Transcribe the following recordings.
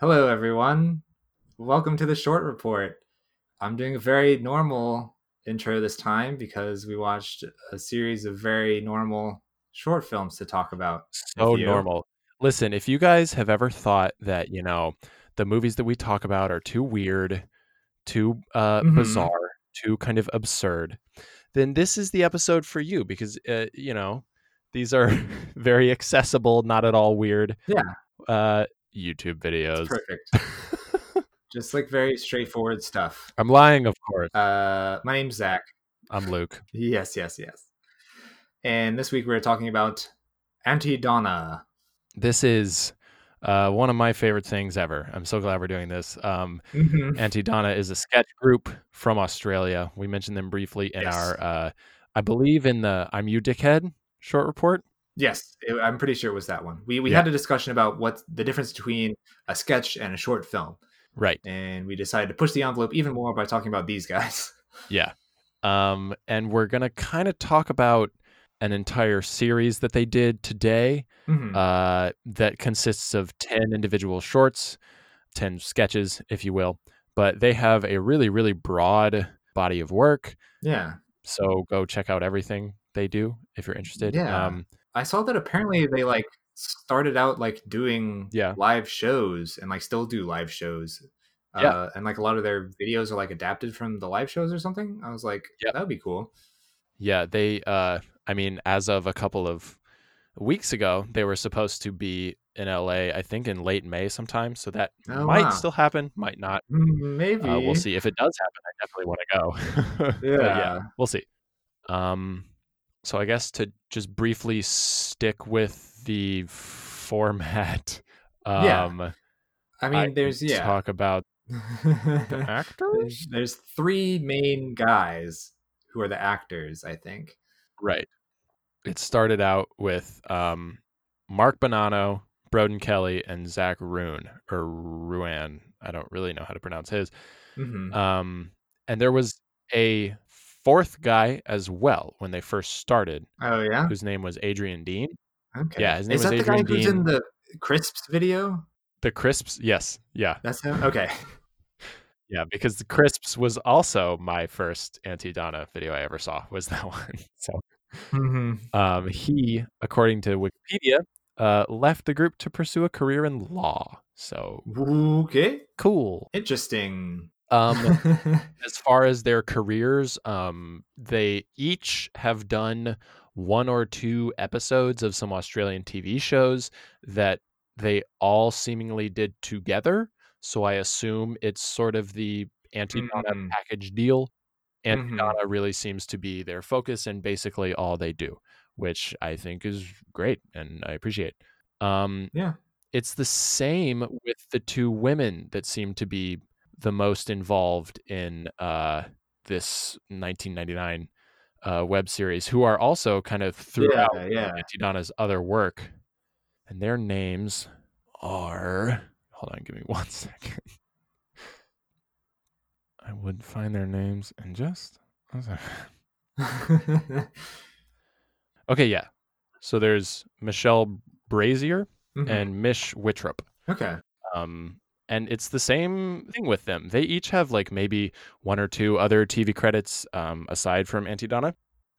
Hello, everyone. Welcome to the short report. I'm doing a very normal intro this time because we watched a series of very normal short films to talk about. So normal. Listen, if you guys have ever thought that, you know, the movies that we talk about are too weird, too uh, Mhm. bizarre, too kind of absurd, then this is the episode for you because, uh, you know, these are very accessible, not at all weird. Yeah. Uh, YouTube It's videos. perfect. Just like very straightforward stuff. I'm lying, of course. Uh, my name's Zach. I'm Luke. Yes, yes, yes. And this week we're talking about Aunty Donna. This is uh, one of my favorite things ever. I'm so glad we're doing this. Um, Mhm. Aunty Donna is a sketch group from Australia. We mentioned them briefly in Yes. our, uh, I believe, in the "I'm You Dickhead" short report. Yes, it- I'm pretty sure it was that one. We we Yeah. had a discussion about what the difference between a sketch and a short film, Right. and we decided to push the envelope even more by talking about these guys. Yeah. Um, and we're gonna kind of talk about an entire series that they did today. Mhm. Uh, that consists of ten individual shorts, ten sketches, if you will. But they have a really, really broad body of work. yeah, So go check out everything they do if you're interested. Yeah. Um, I saw that apparently they like started out like doing Yeah. live shows and like still do live shows. Yeah. Uh, and like a lot of their videos are like adapted from the live shows or something. I was like, Yep. that would be cool. Yeah, they uh I mean as of a couple of weeks ago, they were supposed to be in LA, I think in late May sometime, so that Oh, might wow. still happen, might not. Mm, Maybe Uh, we'll see if it does happen. I definitely want to go. But yeah, Yeah. we'll see. Um so I guess to just briefly stick with the format Yeah. um I mean, can there's yeah. talk about the actors. there's three main guys who are the actors. I think. Right. It started out with um, Mark Bonanno, Broden Kelly, and Zach Rune or Ruan. I don't really know how to pronounce his. hmm Um, and there was a fourth guy as well when they first started, Oh yeah. whose name was Adrian Dean. Okay. yeah, his name Is was that the Adrian guy who's Dean. in the Crisps video? The Crisps, yes, yeah, That's him. Okay. yeah, because the Crisps was also my first Aunty Donna video I ever saw. Was that one? So hmm Um, he, according to Wikipedia, uh, left the group to pursue a career in law. So Okay. cool. Interesting. Um, as far as their careers, um, they each have done one or two episodes of some Australian TV shows that they all seemingly did together. So I assume it's sort of the Aunty Donna Mhm. package deal. Aunty Mhm. Really seems to be their focus and basically all they do, which I think is great and I appreciate. Um, yeah. it's the same with the two women that seem to be the most involved in uh, this 1999 uh, web series, who are also kind of throughout Yeah, yeah. Aunty Donna's other work, and their names are. Hold on, give me one second. I would find their names in just. Okay, yeah. So there's Michelle Brazier Mhm. and Mish Wittrup. okay. Um, and it's the same thing with them. They each have like maybe one or two other TV credits um, aside from Aunty Donna,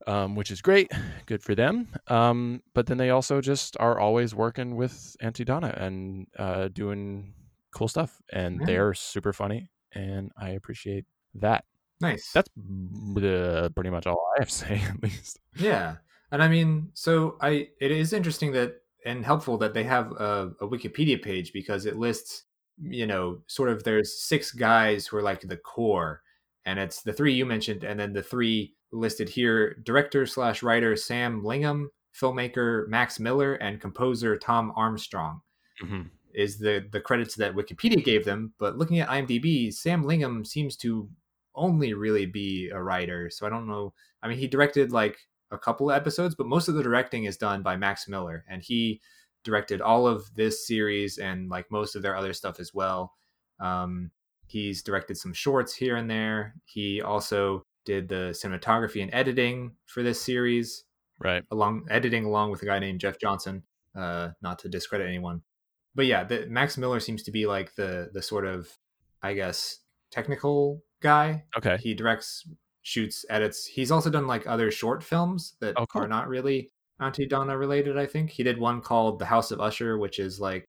um, which is great. Good for them. Um, but then they also just are always working with Aunty Donna and uh, doing cool stuff. And Yeah. they're super funny. And I appreciate that. Nice. That's uh, pretty much all I have to say, at least. yeah. And I mean, so I it is interesting that and helpful that they have a, a Wikipedia page because it lists, you know, sort of there's six guys who are like the core, and it's the three you mentioned, and then the three listed here: director slash writer Sam Lingham, filmmaker Max Miller, and composer Tom Armstrong. hmm is the the credits that Wikipedia gave them. But looking at IMDb, Sam Lingham seems to only really be a writer. So I don't know. I mean, he directed like a couple episodes, but most of the directing is done by Max Miller, and he directed all of this series and like most of their other stuff as well. Um, he's directed some shorts here and there. He also did the cinematography and editing for this series, Right. along editing along with a guy named Jeff Johnson. Uh, not to discredit anyone. but yeah, the, Max Miller seems to be like the the sort of, I guess, technical guy. Okay. He directs, shoots, edits. He's also done like other short films that Oh, cool. are not really Aunty Donna related. I think he did one called The House of Usher, which is like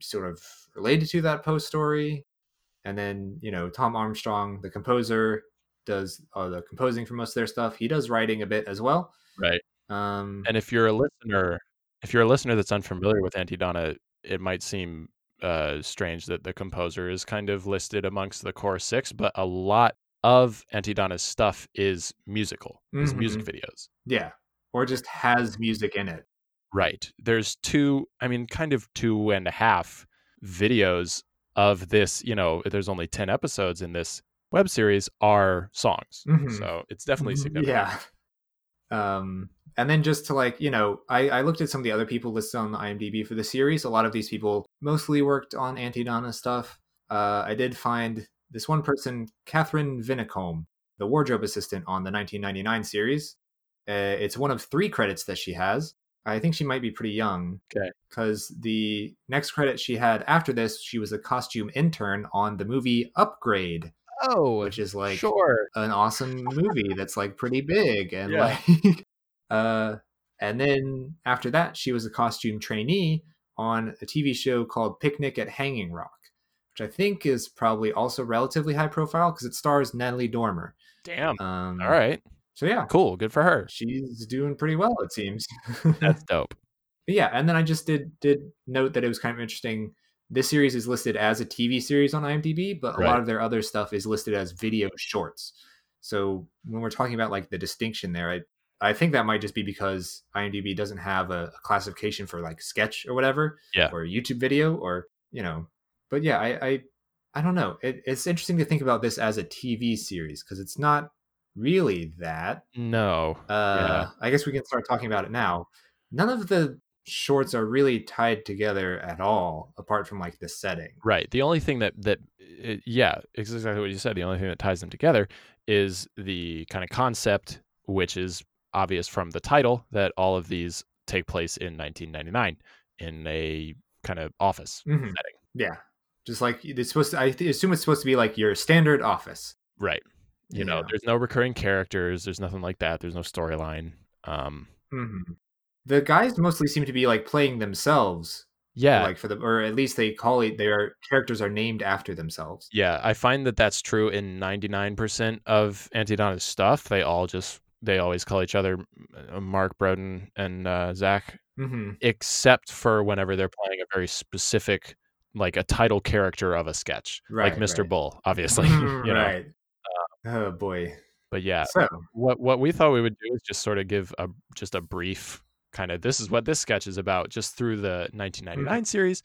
sort of related to that Poe story. And then you know Tom Armstrong, the composer, does uh, the composing for most of their stuff. He does writing a bit as well. Right. Um, And if you're a listener, if you're a listener that's unfamiliar with Aunty Donna, it might seem uh, strange that the composer is kind of listed amongst the core six, but a lot of Aunty Donna's stuff is musical, is music videos. yeah, or just has music in it. Right. There's two, I mean, kind of two and a half videos of this. You know, there's only 10 episodes in this web series are songs. Mhm. So it's definitely significant. Yeah. Um, and then just to like, you know, I, I looked at some of the other people listed on the IMDb for the series. A lot of these people mostly worked on Aunty Donna stuff. Uh, I did find this one person, Catherine Vinicombe, the wardrobe assistant on the 1999 series. Uh, it's one of three credits that she has. I think she might be pretty young. Okay. Because the next credit she had after this, she was a costume intern on the movie Upgrade, Oh, which is like sure. an awesome movie that's like pretty big and Yeah. like uh and then after that she was a costume trainee on a TV show called Picnic at Hanging Rock which I think is probably also relatively high profile because it stars Natalie Dormer Damn. um All right. So yeah Cool. Good for her. she's doing pretty well it seems That's dope. But yeah, and then I just did did note that it was kind of interesting. This series is listed as a TV series on IMDb, but a lot of their other stuff is listed as video shorts. So when we're talking about like the distinction there, I I think that might just be because IMDb doesn't have a, a classification for like sketch or whatever, Yeah. or YouTube video, or you know. But yeah, I I, I don't know. It, it's interesting to think about this as a TV series because it's not really that. No. Uh, I guess we can start talking about it now. None of the shorts are really tied together at all, apart from like the setting. Right. The only thing that that uh, yeah, exactly what you said. The only thing that ties them together is the kind of concept, which is obvious from the title that all of these take place in 1999 in a kind of office Mhm. setting. Yeah, just like it's supposed to. I assume it's supposed to be like your standard office. Right. You know, there's no recurring characters. There's nothing like that. There's no storyline. Um. Mhm. The guys mostly seem to be like playing themselves, Yeah. like for the, or at least they call it. Their characters are named after themselves. Yeah, I find that that's true in 99% of Aunty Donna's stuff. They all just they always call each other uh, Mark Broden and uh, Zach, hmm except for whenever they're playing a very specific, like a title character of a sketch, like Mr. right. Bull, obviously. you know, right. Oh boy. but yeah, So what what we thought we would do is just sort of give a just a brief kind of this is what this sketch is about, just through the 1999 series,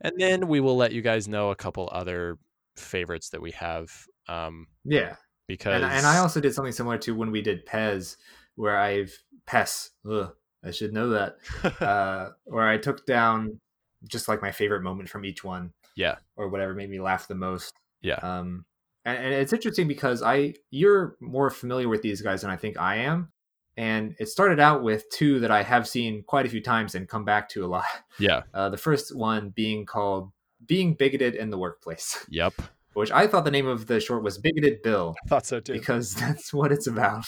and then we will let you guys know a couple other favorites that we have. Um, yeah, because and, and I also did something similar to when we did Pez, where I've Pez. Ugh, I should know that. uh, where I took down just like my favorite moment from each one, yeah, or whatever made me laugh the most. yeah, Um, and, and it's interesting because I you're more familiar with these guys than I think I am, and it started out with two that I have seen quite a few times and come back to a lot. yeah, Uh, the first one being called "Being Bigoted in the Workplace," yep. which I thought the name of the short was "Bigoted Bill." I thought so too. because that's what it's about.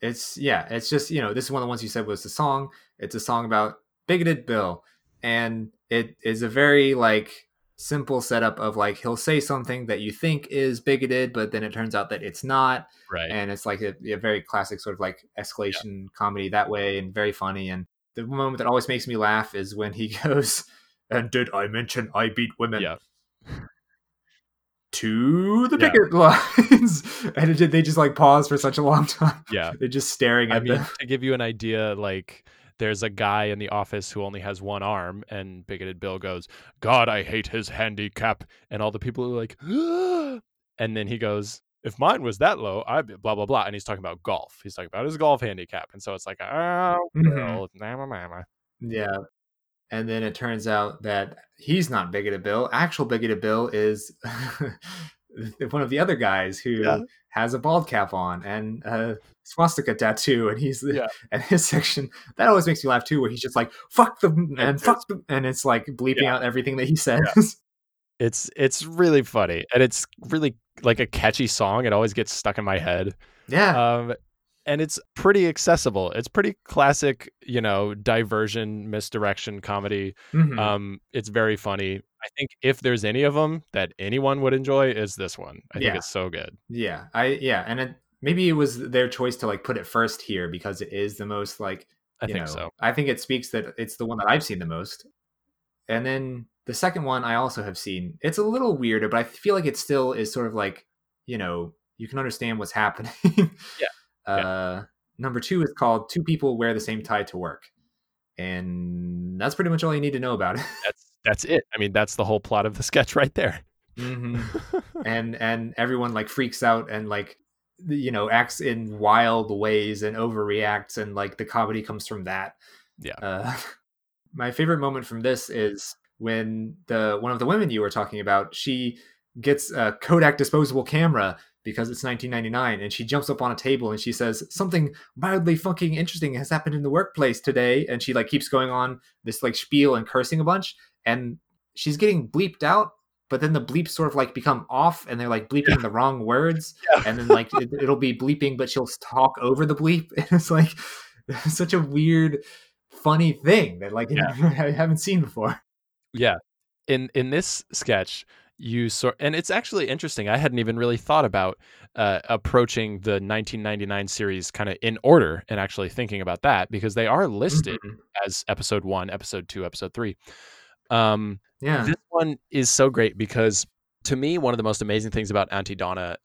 It's yeah, it's just you know this is one of the ones you said was the song. It's a song about bigoted Bill, and it is a very like simple setup of like he'll say something that you think is bigoted, but then it turns out that it's not, right. and it's like a, a very classic sort of like escalation comedy that way, and very funny. And the moment that always makes me laugh is when he goes, "And did I mention I beat women?" yeah, to the Yeah. picket lines, and it, they just like pause for such a long time. yeah. They're just staring I at mean, them. to give you an idea, like there's a guy in the office who only has one arm, and bigoted Bill goes, "God, I hate his handicap," and all the people are like, and then he goes. If mine was that low, I'd be blah blah blah, and he's talking about golf. He's talking about his golf handicap, and so it's like, oh, Mhm. Bill, nah, nah, nah. Yeah. And then it turns out that he's not bigoted Bill. Actual bigoted Bill is one of the other guys who Yeah. Has a bald cap on and a swastika tattoo, and he's Yeah. and his section that always makes me laugh too, where he's just like "fuck them" and It's- "fuck them," and it's like bleeping Yeah. out everything that he says. It's it's really funny and it's really like a catchy song. It always gets stuck in my head. Yeah, Um, and it's pretty accessible. It's pretty classic, you know, diversion, misdirection comedy. Mhm. Um, it's very funny. I think if there's any of them that anyone would enjoy, is this one. I think it's so good. yeah, I yeah, and it, maybe it was their choice to like put it first here because it is the most like I think know, so. I think it speaks that it's the one that I've seen the most. And then the second one I also have seen. It's a little weirder, but I feel like it still is sort of like, you know, you can understand what's happening. Yeah. Uh, number two is called Two People Wear the Same Tie to Work. And that's pretty much all you need to know about it. That's that's it. I mean, that's the whole plot of the sketch right there. hmm and and everyone like freaks out and like you know acts in wild ways and overreacts and like the comedy comes from that Yeah. uh, my favorite moment from this is when the one of the women you were talking about she gets a kodak disposable camera because it's 1999 and she jumps up on a table and she says something mildly fucking interesting has happened in the workplace today and she like keeps going on this like spiel and cursing a bunch and she's getting bleeped out but then the bleeps sort of like become off and they're like bleeping the wrong words Yeah. and then like it, it'll be bleeping but she'll talk over the bleep and it's like such a weird funny thing that like Yeah. i haven't seen before Yeah. In in this sketch, you sort and it's actually interesting. I hadn't even really thought about uh, approaching the 1999 series kind of in order and actually thinking about that because they are listed Mhm. as episode 1, episode 2, episode 3. Um yeah this one is so great because to me one of the most amazing things about Aunty Donna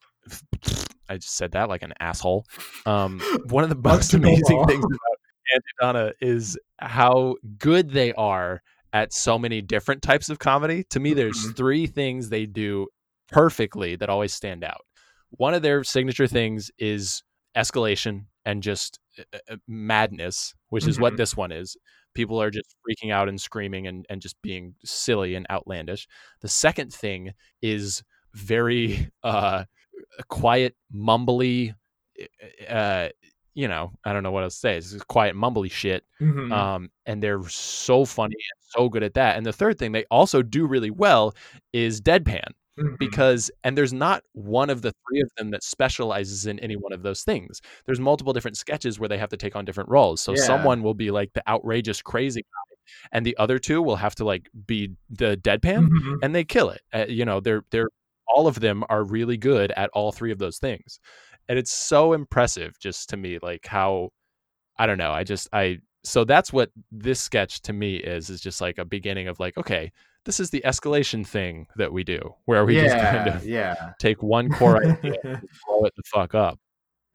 I just said that like an asshole. Um one of the most amazing things about Aunty Donna is how good they are at so many different types of comedy. To me, there's Mhm. three things they do perfectly that always stand out. One of their signature things is escalation and just uh, uh, madness, which is what Mhm. this one is. People are just freaking out and screaming and, and just being silly and outlandish. The second thing is very uh, quiet, mumbly, uh, you know, I don't know what else to say. It's quiet, mumbly shit Mhm. um, and they're so funny and so good at that. And the third thing they also do really well is deadpan Mhm. because and there's not one of the three of them that specializes in any one of those things. There's multiple different sketches where they have to take on different roles. So Yeah. someone will be like the outrageous crazy guy and the other two will have to like be the deadpan Mhm. and they kill it. Uh, you know, they're they're all of them are really good at all three of those things. And it's so impressive just to me like how I don't know, I just I so that's what this sketch to me is is just like a beginning of like okay, this is the escalation thing that we do where we yeah just kind of yeah take one core idea and blow it the fuck up.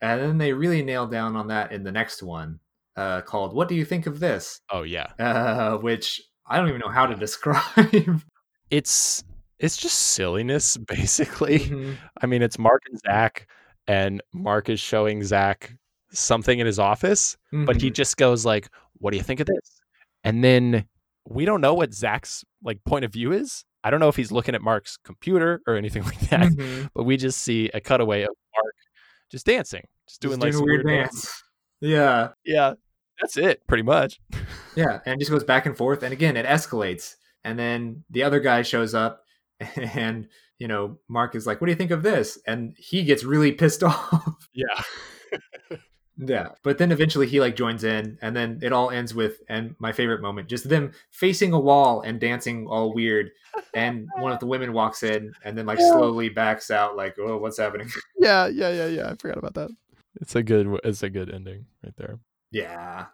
and then they really nailed down on that in the next one uh, called what do you think of this Oh yeah. uh, which i don't even know how to describe It's it's just silliness basically. Mhm. I mean, it's Mark and Zach, and Mark is showing Zach something in his office, but he Mhm. just goes like, "What do you think of this?" And then we don't know what Zach's like point of view is. I don't know if he's looking at Mark's computer or anything like that, Mhm. but we just see a cutaway of Mark just dancing, just doing Just like doing a weird weird dance yeah Yeah, that's it, pretty much. yeah and it just goes back and forth and again it escalates and then the other guy shows up and you know mark is like what do you think of this and he gets really pissed off Yeah, Yeah, but then eventually he like joins in, and then it all ends with and my favorite moment, just them facing a wall and dancing all weird, and one of the women walks in and then like slowly backs out, like, oh, what's happening? yeah, yeah, yeah, yeah. I forgot about that. It's a good, it's a good ending right there. Yeah,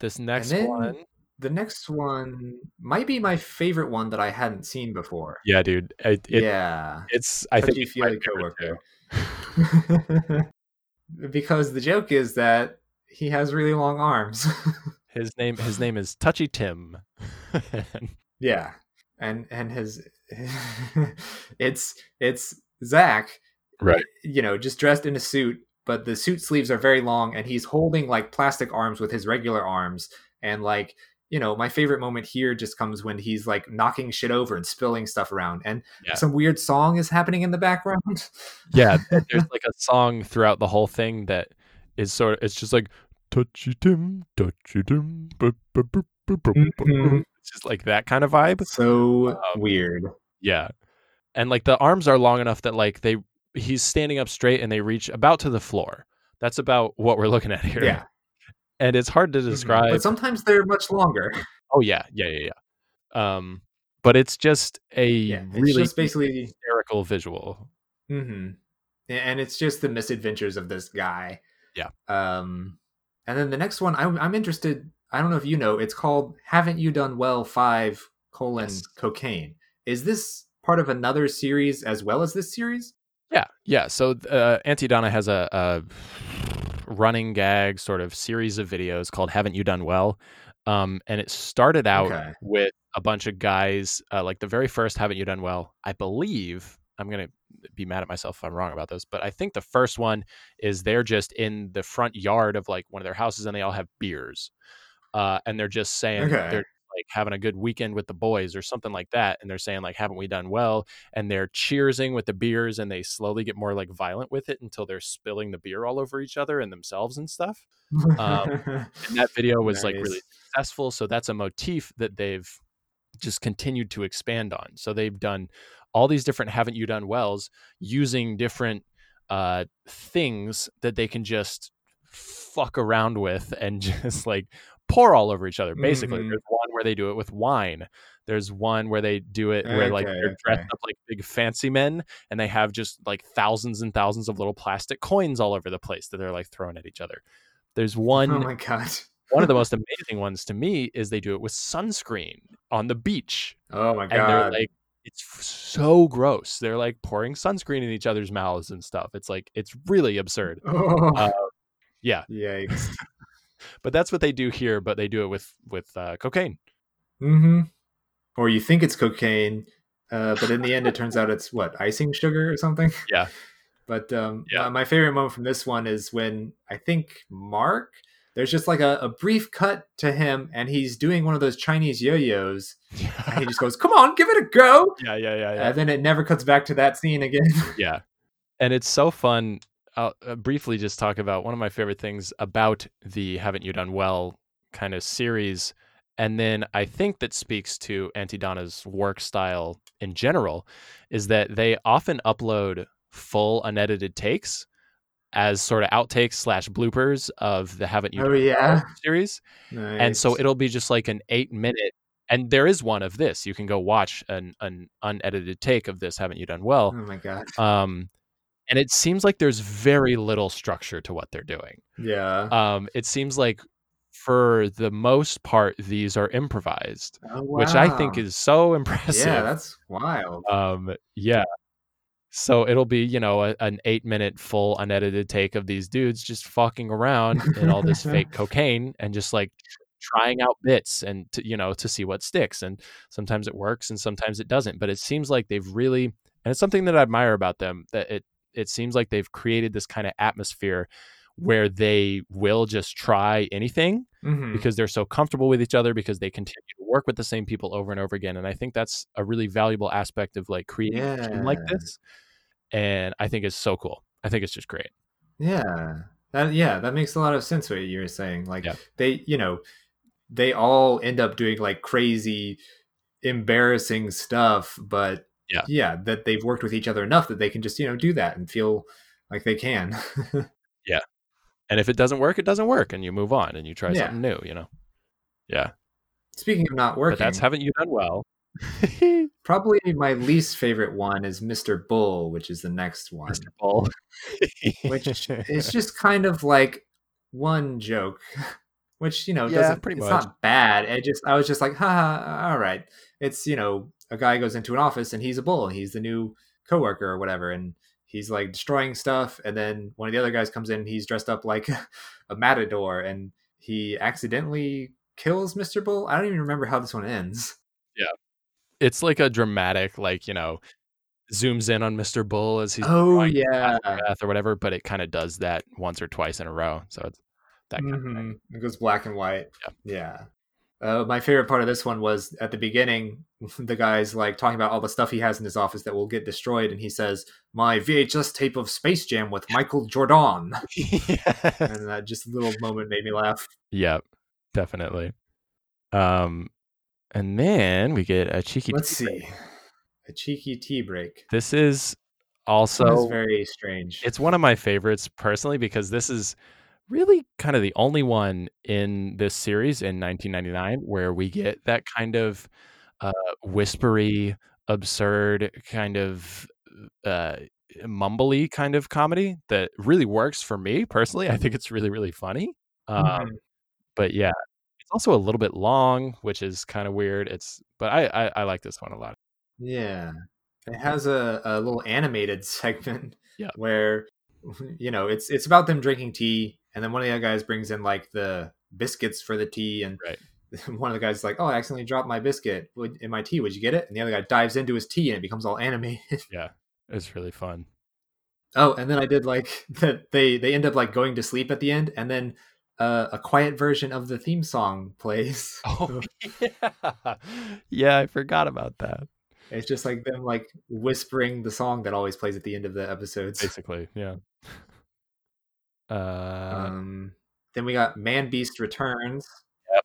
This next then- one, the next one might be my favorite one that I hadn't seen before. yeah, dude, it, it, yeah, it's. I think touchy it's my feely favorite coworker. too. because the joke is that he has really long arms. His name, his name is Touchy Tim. Yeah, and and his it's it's Zach, Right. You know, just dressed in a suit, but the suit sleeves are very long, and he's holding like plastic arms with his regular arms, and like you know, my favorite moment here just comes when he's like knocking shit over and spilling stuff around, and Yeah. some weird song is happening in the background. yeah, there's like a song throughout the whole thing that is sort of it's just like touchy tim, touchy tim, bu- bu- bu- bu- bu- bu- bu." Mhm. it's just like that kind of vibe. so Um, weird. Yeah. And like the arms are long enough that like they he's standing up straight and they reach about to the floor. That's about what we're looking at here. Yeah, And it's hard to Mhm. describe. but sometimes they're much longer. oh yeah, yeah, yeah, yeah. Um but it's just a Yeah, it's really just basically hysterical visual. Mm-hmm. And it's just the misadventures of this guy. Yeah. Um, and then the next one, I'm, I'm interested. I don't know if you know. It's called "Haven't You Done Well?" Five colon Yes. cocaine. Is this part of another series as well as this series? Yeah, yeah. So uh, Aunty Donna has a, a running gag sort of series of videos called "Haven't You Done Well," um, and it started out Okay. with a bunch of guys. Uh, like the very first "Haven't You Done Well," I believe. I'm gonna be mad at myself if I'm wrong about this, but I think the first one is they're just in the front yard of like one of their houses, and they all have beers, uh, and they're just saying Okay. they're like having a good weekend with the boys or something like that and they're saying like haven't we done well? And they're cheersing with the beers and they slowly get more like violent with it until they're spilling the beer all over each other and themselves and stuff. Um, and that video was like really successful so that's a motif that they've just continued to expand on. So they've done all these different haven't you done wells? using different uh things that they can just fuck around with and just like pour all over each other basically Mhm. there's one where they do it with wine there's one where they do it where like they're dressed up like big fancy men and they have just like thousands and thousands of little plastic coins all over the place that they're like throwing at each other there's one oh my god. one of the most amazing ones to me is they do it with sunscreen on the beach Oh my god! and they're like it's so gross they're like pouring sunscreen in each other's mouths and stuff it's like it's really absurd oh. uh, yeah Yikes. But that's what they do here but they do it with with uh, cocaine hmm Or you think it's cocaine, uh, but in the end, it turns out it's what icing sugar or something. Yeah. But um, Yeah. my, my favorite moment from this one is when I think Mark. There's just like a, a brief cut to him, and he's doing one of those Chinese yo-yos, and he just goes, "Come on, give it a go!" yeah yeah yeah yeah And then it never cuts back to that scene again. yeah and it's so fun i'll uh, briefly just talk about one of my favorite things about the haven't you done well kind of series and then i think that speaks to aunty donna's work style in general is that they often upload full unedited takes as sort of outtakes slash bloopers of the haven't you oh done yeah, well series Nice. and so it'll be just like an eight minute and there is one of this you can go watch an, an unedited take of this haven't you done well Oh my god. um and it seems like there's very little structure to what they're doing. Yeah. um it seems like for the most part these are improvised Oh, which i think is so impressive. Yeah, that's wild. um yeah. So it'll be you know a, an eight minute full unedited take of these dudes just fucking around in all this fake cocaine and just like trying out bits and to, you know to see what sticks and sometimes it works and sometimes it doesn't but it seems like they've really and it's something that i admire about them that it it seems like they've created this kind of atmosphere where they will just try anything Mhm. because they're so comfortable with each other because they continue to work with the same people over and over again and i think that's a really valuable aspect of like creating team like this and i think it's so cool i think it's just great Yeah. That yeah, that makes a lot of sense what you were saying. Like Yeah. they, you know, they all end up doing like crazy embarrassing stuff, but Yeah. yeah, that they've worked with each other enough that they can just, you know, do that and feel like they can. Yeah. And if it doesn't work it doesn't work and you move on and you try Yeah. something new you know yeah Speaking of not working, but that's haven't you done well probably my least favorite one is Mr. Bull, which is the next one. mr bull Which is just kind of like one joke. Which, you know, Yeah, doesn't pretty it's much. not bad. It just I was just like, ha, all right. It's, you know, a guy goes into an office and he's a bull and he's the new coworker or whatever and he's like destroying stuff and then one of the other guys comes in and he's dressed up like a matador and he accidentally kills Mr. Bull. I don't even remember how this one ends. Yeah. It's like a dramatic like you know zooms in on mr bull as he's Oh yeah. or whatever but it kind of does that once or twice in a row so it's that kind of thing. It goes black and white. Yeah. Yeah. Uh, my favorite part of this one was at the beginning, the guy's like talking about all the stuff he has in his office that will get destroyed, and he says, "My VHS tape of Space Jam with Michael Jordan," yes. and that just little moment made me laugh. Yep, definitely. Um, and then we get a cheeky. Let's tea break. see, a cheeky tea break. This is also is very strange. it's one of my favorites personally because this is really kind of the only one in this series in 1999 where we get that kind of uh, whispery, absurd, kind of uh, mumbly kind of comedy that really works for me personally. I think it's really, really funny. Um, Mhm. But yeah, it's also a little bit long, which is kind of weird. It's but I, I I like this one a lot. Yeah. It has a, a little animated segment Yeah. where you know, it's it's about them drinking tea and then one of the other guys brings in like the biscuits for the tea and Right. one of the guys is like, "Oh, I accidentally dropped my biscuit in my tea. Would you get it?" And the other guy dives into his tea and it becomes all animated. Yeah, it's really fun. oh, and then I did like that they they end up like going to sleep at the end and then uh, a quiet version of the theme song plays. Oh yeah, yeah. I forgot about that. It's just like them like whispering the song that always plays at the end of the episodes. Basically, yeah. Uh, Um, then we got Man Beast Returns. Yep.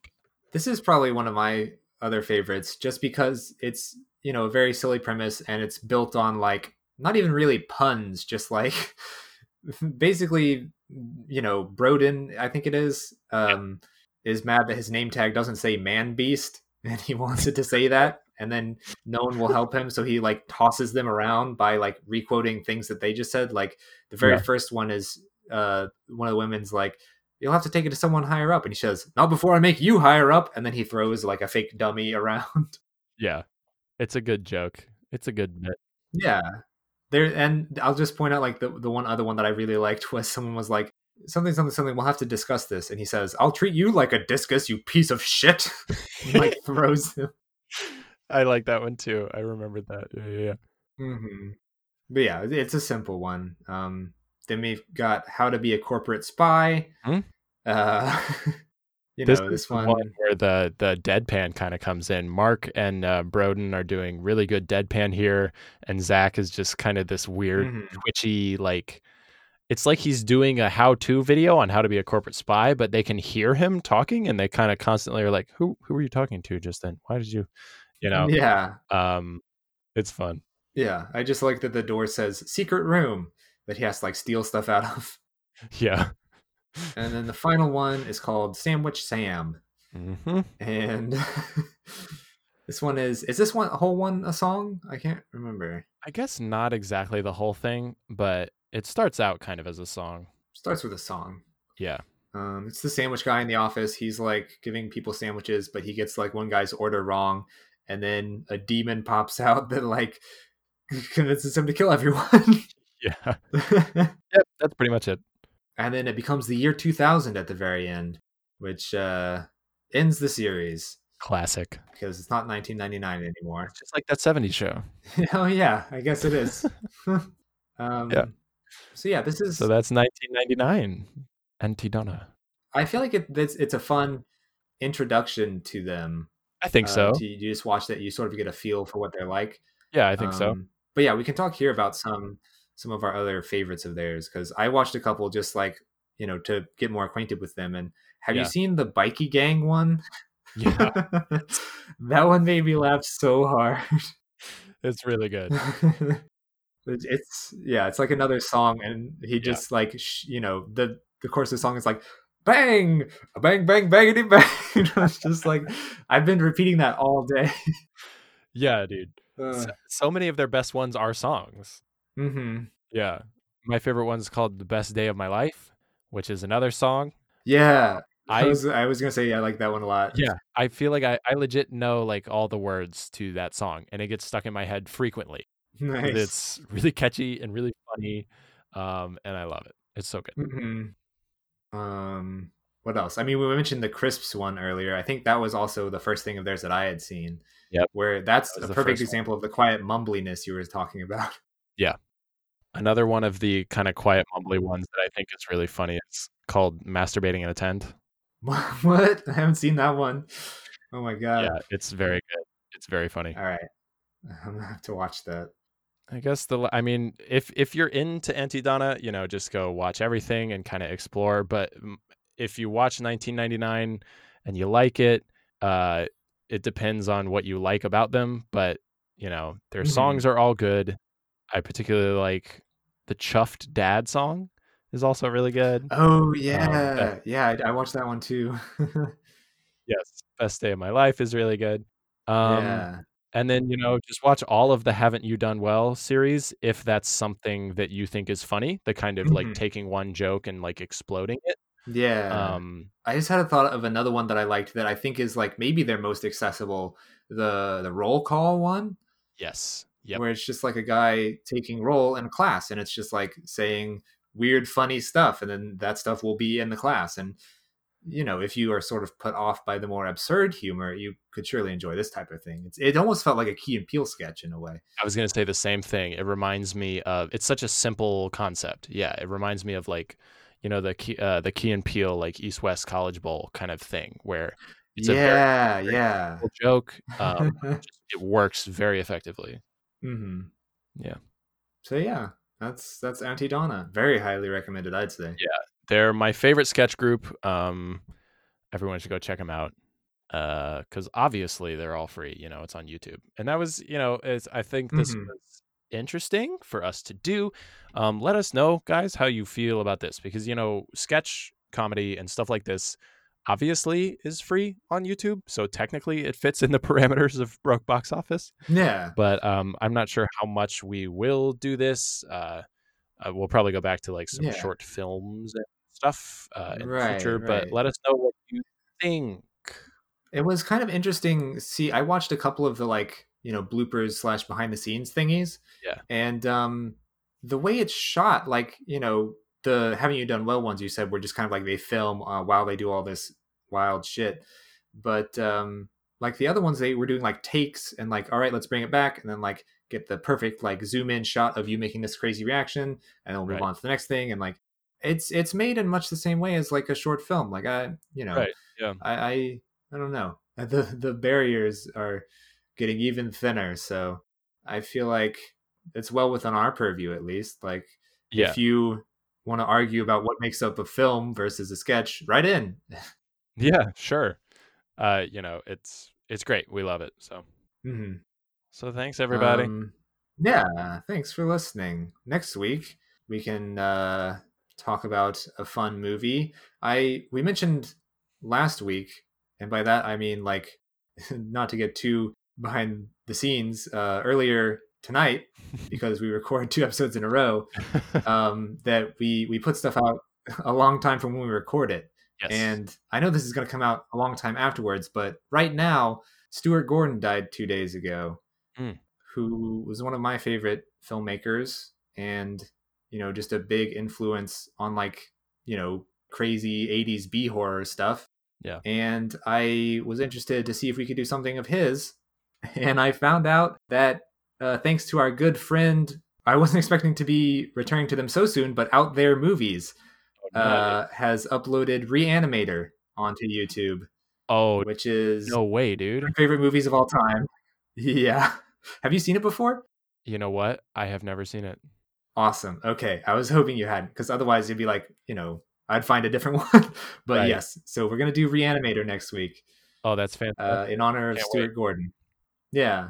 This is probably one of my other favorites, just because it's you know a very silly premise and it's built on like not even really puns, just like basically you know Broden, I think it is, um, is mad that his name tag doesn't say Man Beast, and he wants it to say that. And then no one will help him, so he like tosses them around by like requoting things that they just said. Like the very Yeah. first one is uh, one of the women's like, "You'll have to take it to someone higher up," and he says, "Not before I make you higher up." And then he throws like a fake dummy around. yeah, it's a good joke. It's a good bit. yeah, there. And I'll just point out like the the one other one that I really liked was someone was like. Something, something, something. We'll have to discuss this. And he says, "I'll treat you like a discus, you piece of shit." Like throws him. I like that one too. I remembered that. Yeah, yeah, yeah. hmm But yeah, it's a simple one. Um, then we've got how to be a corporate spy. Hmm? Uh, you this know, this the one. where the the deadpan kind of comes in. Mark and uh, Broden are doing really good deadpan here, and Zach is just kind of this weird, Mhm. twitchy, like it's like he's doing a how-to video on how to be a corporate spy, but they can hear him talking, and they kind of constantly are like, "Who who were you talking to just then? Why did you?" You know, Yeah, um, it's fun. yeah. I just like that the door says secret room that he has to like steal stuff out of. Yeah. And then the final one is called Sandwich Sam. hmm And this one is is this one whole one a song? I can't remember. I guess not exactly the whole thing, but it starts out kind of as a song. Starts with a song. Yeah. Um, it's the sandwich guy in the office. He's like giving people sandwiches, but he gets like one guy's order wrong, and then a demon pops out that like convinces him to kill everyone. Yeah. Yep. That's pretty much it. and then it becomes the year 2000 at the very end, which uh, ends the series Classic. because it's not 1999 anymore. It's just like that 70s show. oh yeah, I guess it is. um, Yeah. So yeah, this is. So that's 1999. Aunty Donna. I feel like it, it's it's a fun introduction to them. I think uh, so. to- you just watch that, you sort of get a feel for what they're like. Yeah, I think so. Um, But yeah, we can talk here about some some of our other favorites of theirs because I watched a couple just like you know to get more acquainted with them. And have Yeah. you seen the Bikey Gang one? Yeah, that one made me laugh so hard. it's really good. It's- yeah, it's like another song, and he Yeah. just like sh- you know the the course of the song is like bang, bang, bang, bangity bang. it's just like I've been repeating that all day. Yeah, dude. Uh, So, so many of their best ones are songs. Mhm. Yeah. My favorite one is called The Best Day of My Life, which is another song. Yeah, I I was I was gonna say I like that one a lot. yeah, I feel like I, I legit know like all the words to that song and it gets stuck in my head frequently. nice. It's really catchy and really funny. Um, and I love it. It's so good. hmm Um, what else? I mean, we mentioned the crisps one earlier. I think that was also the first thing of theirs that I had seen. Yep. Where that's That a perfect first one. example of the quiet mumbliness you were talking about. Another one of the kind of quiet, mumbly ones that I think is really funny is called Masturbating in a Tent. what? I haven't seen that one. Oh my god. yeah, it's very good. It's very funny. All right. I'm gonna have to watch that. I guess the I mean, if if you're into Aunty Donna, you know, just go watch everything and kind of explore. But if you watch 1999 and you like it, uh, it depends on what you like about them. But you know, their Mhm. songs are all good. I particularly like the Chuffed Dad song is also really good. Oh yeah, yeah. I, I watched that one too. Yes, Best Day of My Life is really good. Um, yeah. And then, you know, just watch all of the Haven't You Done Well series if that's something that you think is funny, the kind of like Mhm. taking one joke and like exploding it. Yeah. Um, I just had a thought of another one that I liked that I think is like maybe their most accessible, the the roll call one, yes. Yep. where it's just like a guy taking role in a class and it's just like saying weird funny stuff and then that stuff will be in the class and you know, if you are sort of put off by the more absurd humor, you could surely enjoy this type of thing. It's, it almost felt like a Key and Peele sketch in a way. I was going to say the same thing. It reminds me of it's such a simple concept. Yeah, it reminds me of like, you know, the Key, uh, the Key and Peele like East West College Bowl kind of thing where it's a very yeah, very yeah. joke. Um, it works very effectively. Hmm Yeah. So yeah, that's that's Aunty Donna. Very highly recommended, I'd say. Yeah, they're my favorite sketch group. Um, everyone should go check them out. Uh, because obviously they're all free. You know, it's on YouTube, and that was, you know, it's, I think this Mhm. was interesting for us to do. Um, let us know, guys, how you feel about this because you know, sketch comedy and stuff like this obviously is free on YouTube, so technically it fits in the parameters of Broke Box Office. Yeah. But um, I'm not sure how much we will do this. Uh, uh, we'll probably go back to like some Yeah. short films and stuff uh, in the Right, future. But let us know what you think. It was kind of interesting. See, I watched a couple of the like, you know, bloopers slash behind the scenes thingies. Yeah. And um the way it's shot, like, you know, the haven't you done well ones you said were just kind of like they film uh, while they do all this wild shit. But um like the other ones they were doing like takes and like, all right, let's bring it back and then like get the perfect like zoom in shot of you making this crazy reaction and then we'll move Right. on to the next thing and like it's it's made in much the same way as like a short film. Like I you know Right. Yeah. I, I I don't know. The the barriers are getting even thinner, so I feel like it's well within our purview at least. Like Yeah. if you want to argue about what makes up a film versus a sketch, write in. Yeah. Sure. Uh, you know, it's it's great. We love it. So hmm so thanks everybody. Um, yeah, thanks for listening. Next week we can uh, talk about a fun movie. I we mentioned last week, and by that I mean like not to get too behind the scenes. Uh, earlier tonight, because we record two episodes in a row, um, that we we put stuff out a long time from when we record it. yes. And I know this is going to come out a long time afterwards, but right now, Stuart Gordon died two days ago, Mm. who was one of my favorite filmmakers and, you know, just a big influence on like, you know, crazy 80s B horror stuff. Yeah. And I was interested to see if we could do something of his. And I found out that uh, thanks to our good friend, I wasn't expecting to be returning to them so soon, but Out There Movies Oh, uh, has uploaded Reanimator onto YouTube, oh which is no way, dude. my favorite movies of all time. Yeah. Have you seen it before? You know what? I have never seen it. Awesome. Okay. I was hoping you hadn't, because otherwise you'd be like, you know, I'd find a different one. but Right. yes, so we're going to do Reanimator next week Oh, that's fantastic. uh, in honor of Can't Stuart Gordon. Yeah.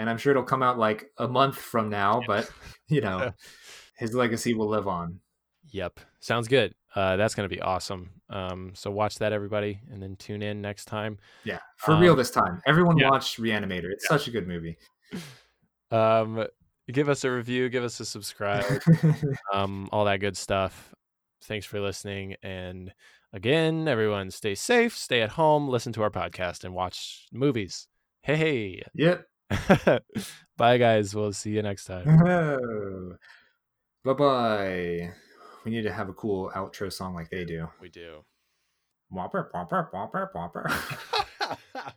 And I'm sure it'll come out like a month from now, but, you know, his legacy will live on. Yep. Sounds good. Uh, that's going to be awesome. Um, so watch that, everybody, and then tune in next time. Yeah. For Um, real this time. Everyone yeah. watch Reanimator. It's such a good movie. Um, give us a review, give us a subscribe, um, all that good stuff. Thanks for listening. And again, everyone stay safe, stay at home, listen to our podcast, and watch movies. Hey, hey. yep. Bye, guys. We'll see you next time. bye bye. We need to have a cool outro song like they do. We do. Whopper, whopper, whopper, whopper.